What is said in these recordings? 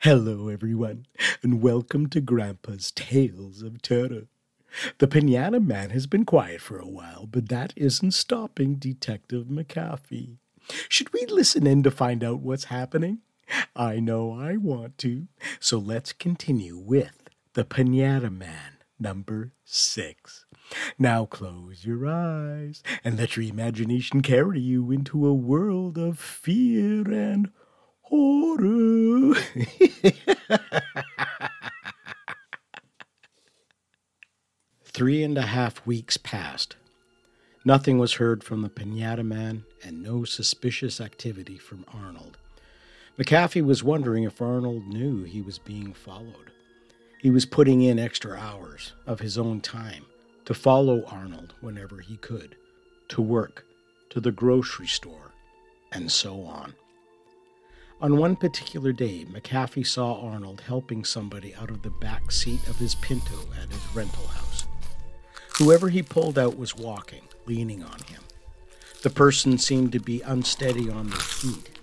Hello, everyone, and welcome to Grandpa's Tales of Terror. The Pinata Man has been quiet for a while, but that isn't stopping Detective McAfee. Should we listen in to find out what's happening? I know I want to. So let's continue with The Pinata Man, number six. Now close your eyes and let your imagination carry you into a world of fear and horror. Three and a half weeks passed. Nothing was heard from the Pinata Man and no suspicious activity from Arnold. McAfee was wondering if Arnold knew he was being followed. He was putting in extra hours of his own time to follow Arnold whenever he could, to work, to the grocery store, and so on. On one particular day, McAfee saw Arnold helping somebody out of the back seat of his Pinto at his rental house. Whoever he pulled out was walking, leaning on him. The person seemed to be unsteady on their feet.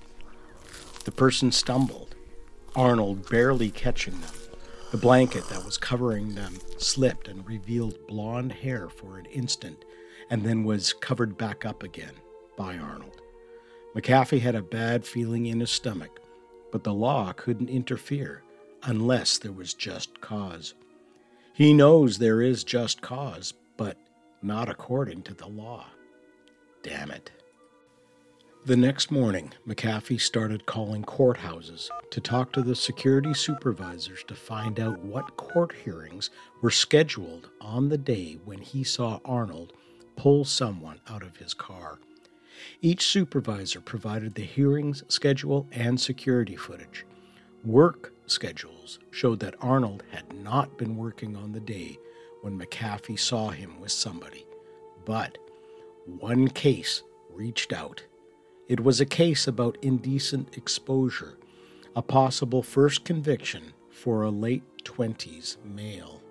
The person stumbled, Arnold barely catching them. The blanket that was covering them slipped and revealed blonde hair for an instant, and then was covered back up again by Arnold. McAfee had a bad feeling in his stomach, but the law couldn't interfere unless there was just cause. He knows there is just cause, but not according to the law. Damn it. The next morning, McAfee started calling courthouses to talk to the security supervisors to find out what court hearings were scheduled on the day when he saw Arnold pull someone out of his car. Each supervisor provided the hearings schedule and security footage. Work schedules showed that Arnold had not been working on the day when McAfee saw him with somebody. But one case reached out. It was a case about indecent exposure, a possible first conviction for a late 20s male.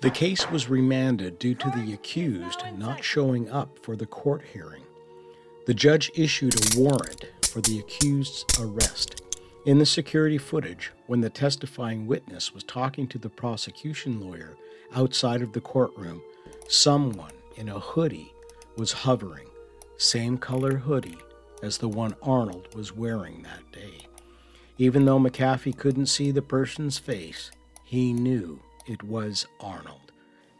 The case was remanded due to the accused not showing up for the court hearing. The judge issued a warrant for the accused's arrest. In the security footage, when the testifying witness was talking to the prosecution lawyer outside of the courtroom, someone in a hoodie was hovering, same color hoodie as the one Arnold was wearing that day. Even though McAfee couldn't see the person's face, he knew it was Arnold.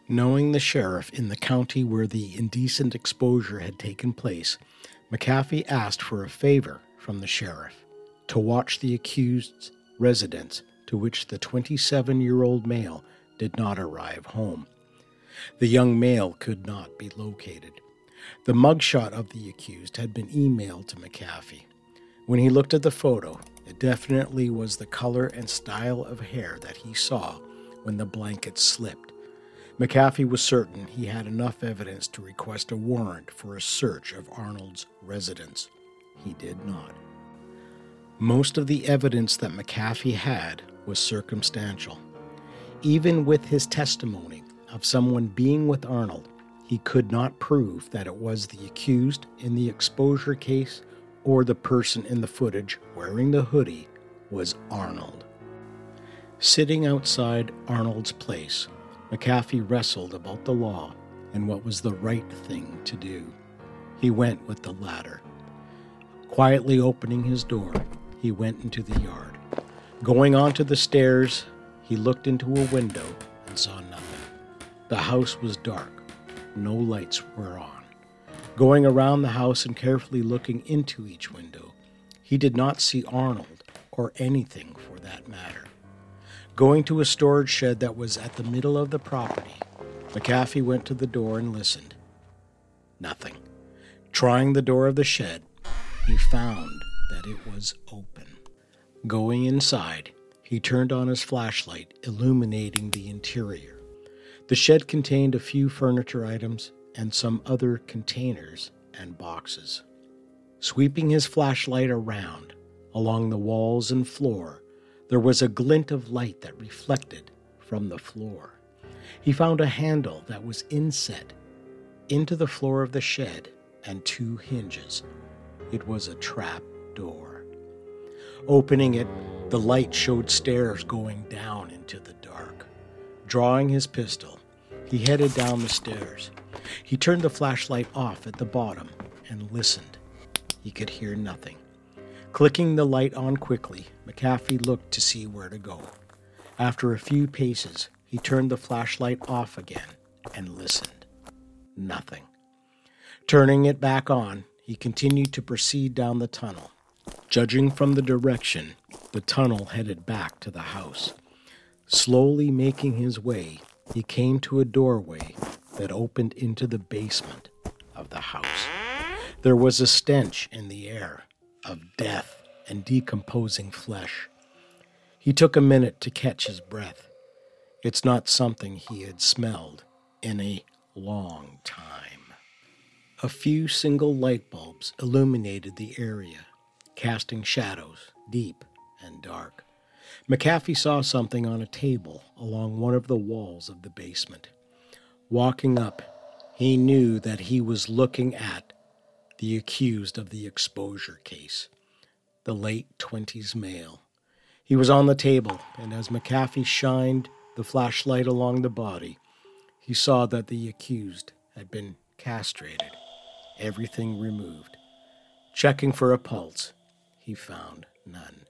Knowing the sheriff in the county where the indecent exposure had taken place, McAfee asked for a favor from the sheriff to watch the accused's residence, to which the 27 year old male did not arrive home. The young male could not be located. The mugshot of the accused had been emailed to McAfee. When he looked at the photo, it definitely was the color and style of hair that he saw when the blanket slipped. McAfee was certain he had enough evidence to request a warrant for a search of Arnold's residence. He did not. Most of the evidence that McAfee had was circumstantial. Even with his testimony of someone being with Arnold, he could not prove that it was the accused in the exposure case or the person in the footage wearing the hoodie was Arnold. Sitting outside Arnold's place, McAfee wrestled about the law and what was the right thing to do. He went with the latter. Quietly opening his door, he went into the yard. Going onto the stairs, he looked into a window and saw nothing. The house was dark, no lights were on. Going around the house and carefully looking into each window, he did not see Arnold or anything for that matter. Going to a storage shed that was at the middle of the property, McAfee went to the door and listened. Nothing. Trying the door of the shed, he found that it was open. Going inside, he turned on his flashlight, illuminating the interior. The shed contained a few furniture items and some other containers and boxes. Sweeping his flashlight around, along the walls and floor, there was a glint of light that reflected from the floor. He found a handle that was inset into the floor of the shed and two hinges. It was a trap door. Opening it, The light showed stairs going down into the dark. Drawing his pistol, he headed down the stairs. He turned the flashlight off at the bottom and listened. He could hear nothing. Clicking the light on quickly, McAfee looked to see where to go. After a few paces, he turned the flashlight off again and listened. Nothing. Turning it back on, he continued to proceed down the tunnel. Judging from the direction, the tunnel headed back to the house. Slowly making his way, he came to a doorway that opened into the basement of the house. There was a stench in the air of death and decomposing flesh. He took a minute to catch his breath. It's not something he had smelled in a long time. A few single light bulbs illuminated the area, casting shadows deep and dark. McAfee saw something on a table along one of the walls of the basement. Walking up, he knew that he was looking at the accused of the exposure case, the late 20s male. He was on the table, and as McAfee shined the flashlight along the body, he saw that the accused had been castrated, everything removed. Checking for a pulse, he found none.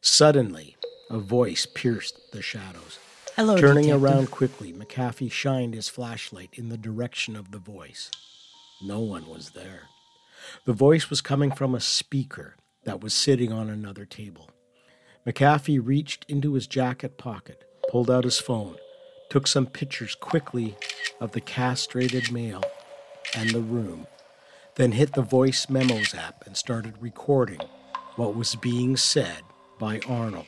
Suddenly, a voice pierced the shadows. Hello, Turning detective. around quickly, McAfee shined his flashlight in the direction of the voice. No one was there. The voice was coming from a speaker that was sitting on another table. McAfee reached into his jacket pocket, pulled out his phone, took some pictures quickly of the castrated male and the room, then hit the voice memos app and started recording what was being said by Arnold,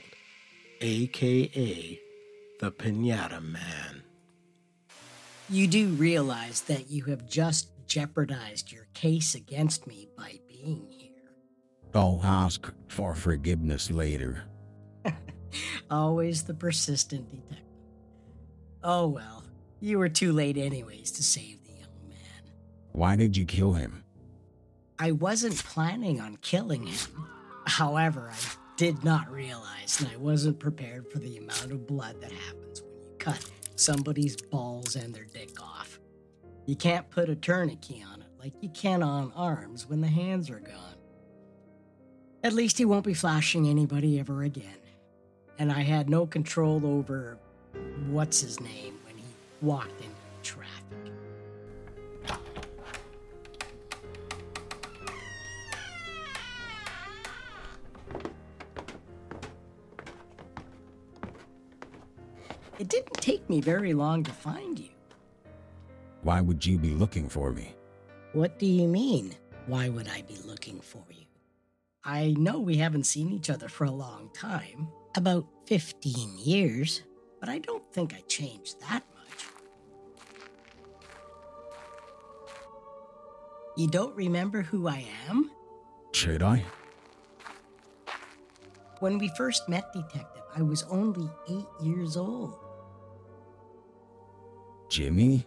aka the Pinata Man. You do realize that you have just jeopardized your case against me by being here. I'll ask for forgiveness later. Always the persistent detective. Oh well, you were too late anyways to save the young man. Why did you kill him? I wasn't planning on killing him. However, I did not realize and I wasn't prepared for the amount of blood that happens when you cut somebody's balls and their dick off. You can't put a tourniquet on it like you can on arms when the hands are gone. At least he won't be flashing anybody ever again. And I had no control over what's his name when he walked into traffic. It didn't take me very long to find you. Why would you be looking for me? What do you mean? Why would I be looking for you? I know we haven't seen each other for a long time, about 15 years, but I don't think I changed that much. You don't remember who I am? Should I? When we first met, Detective, I was only eight years old. Jimmy?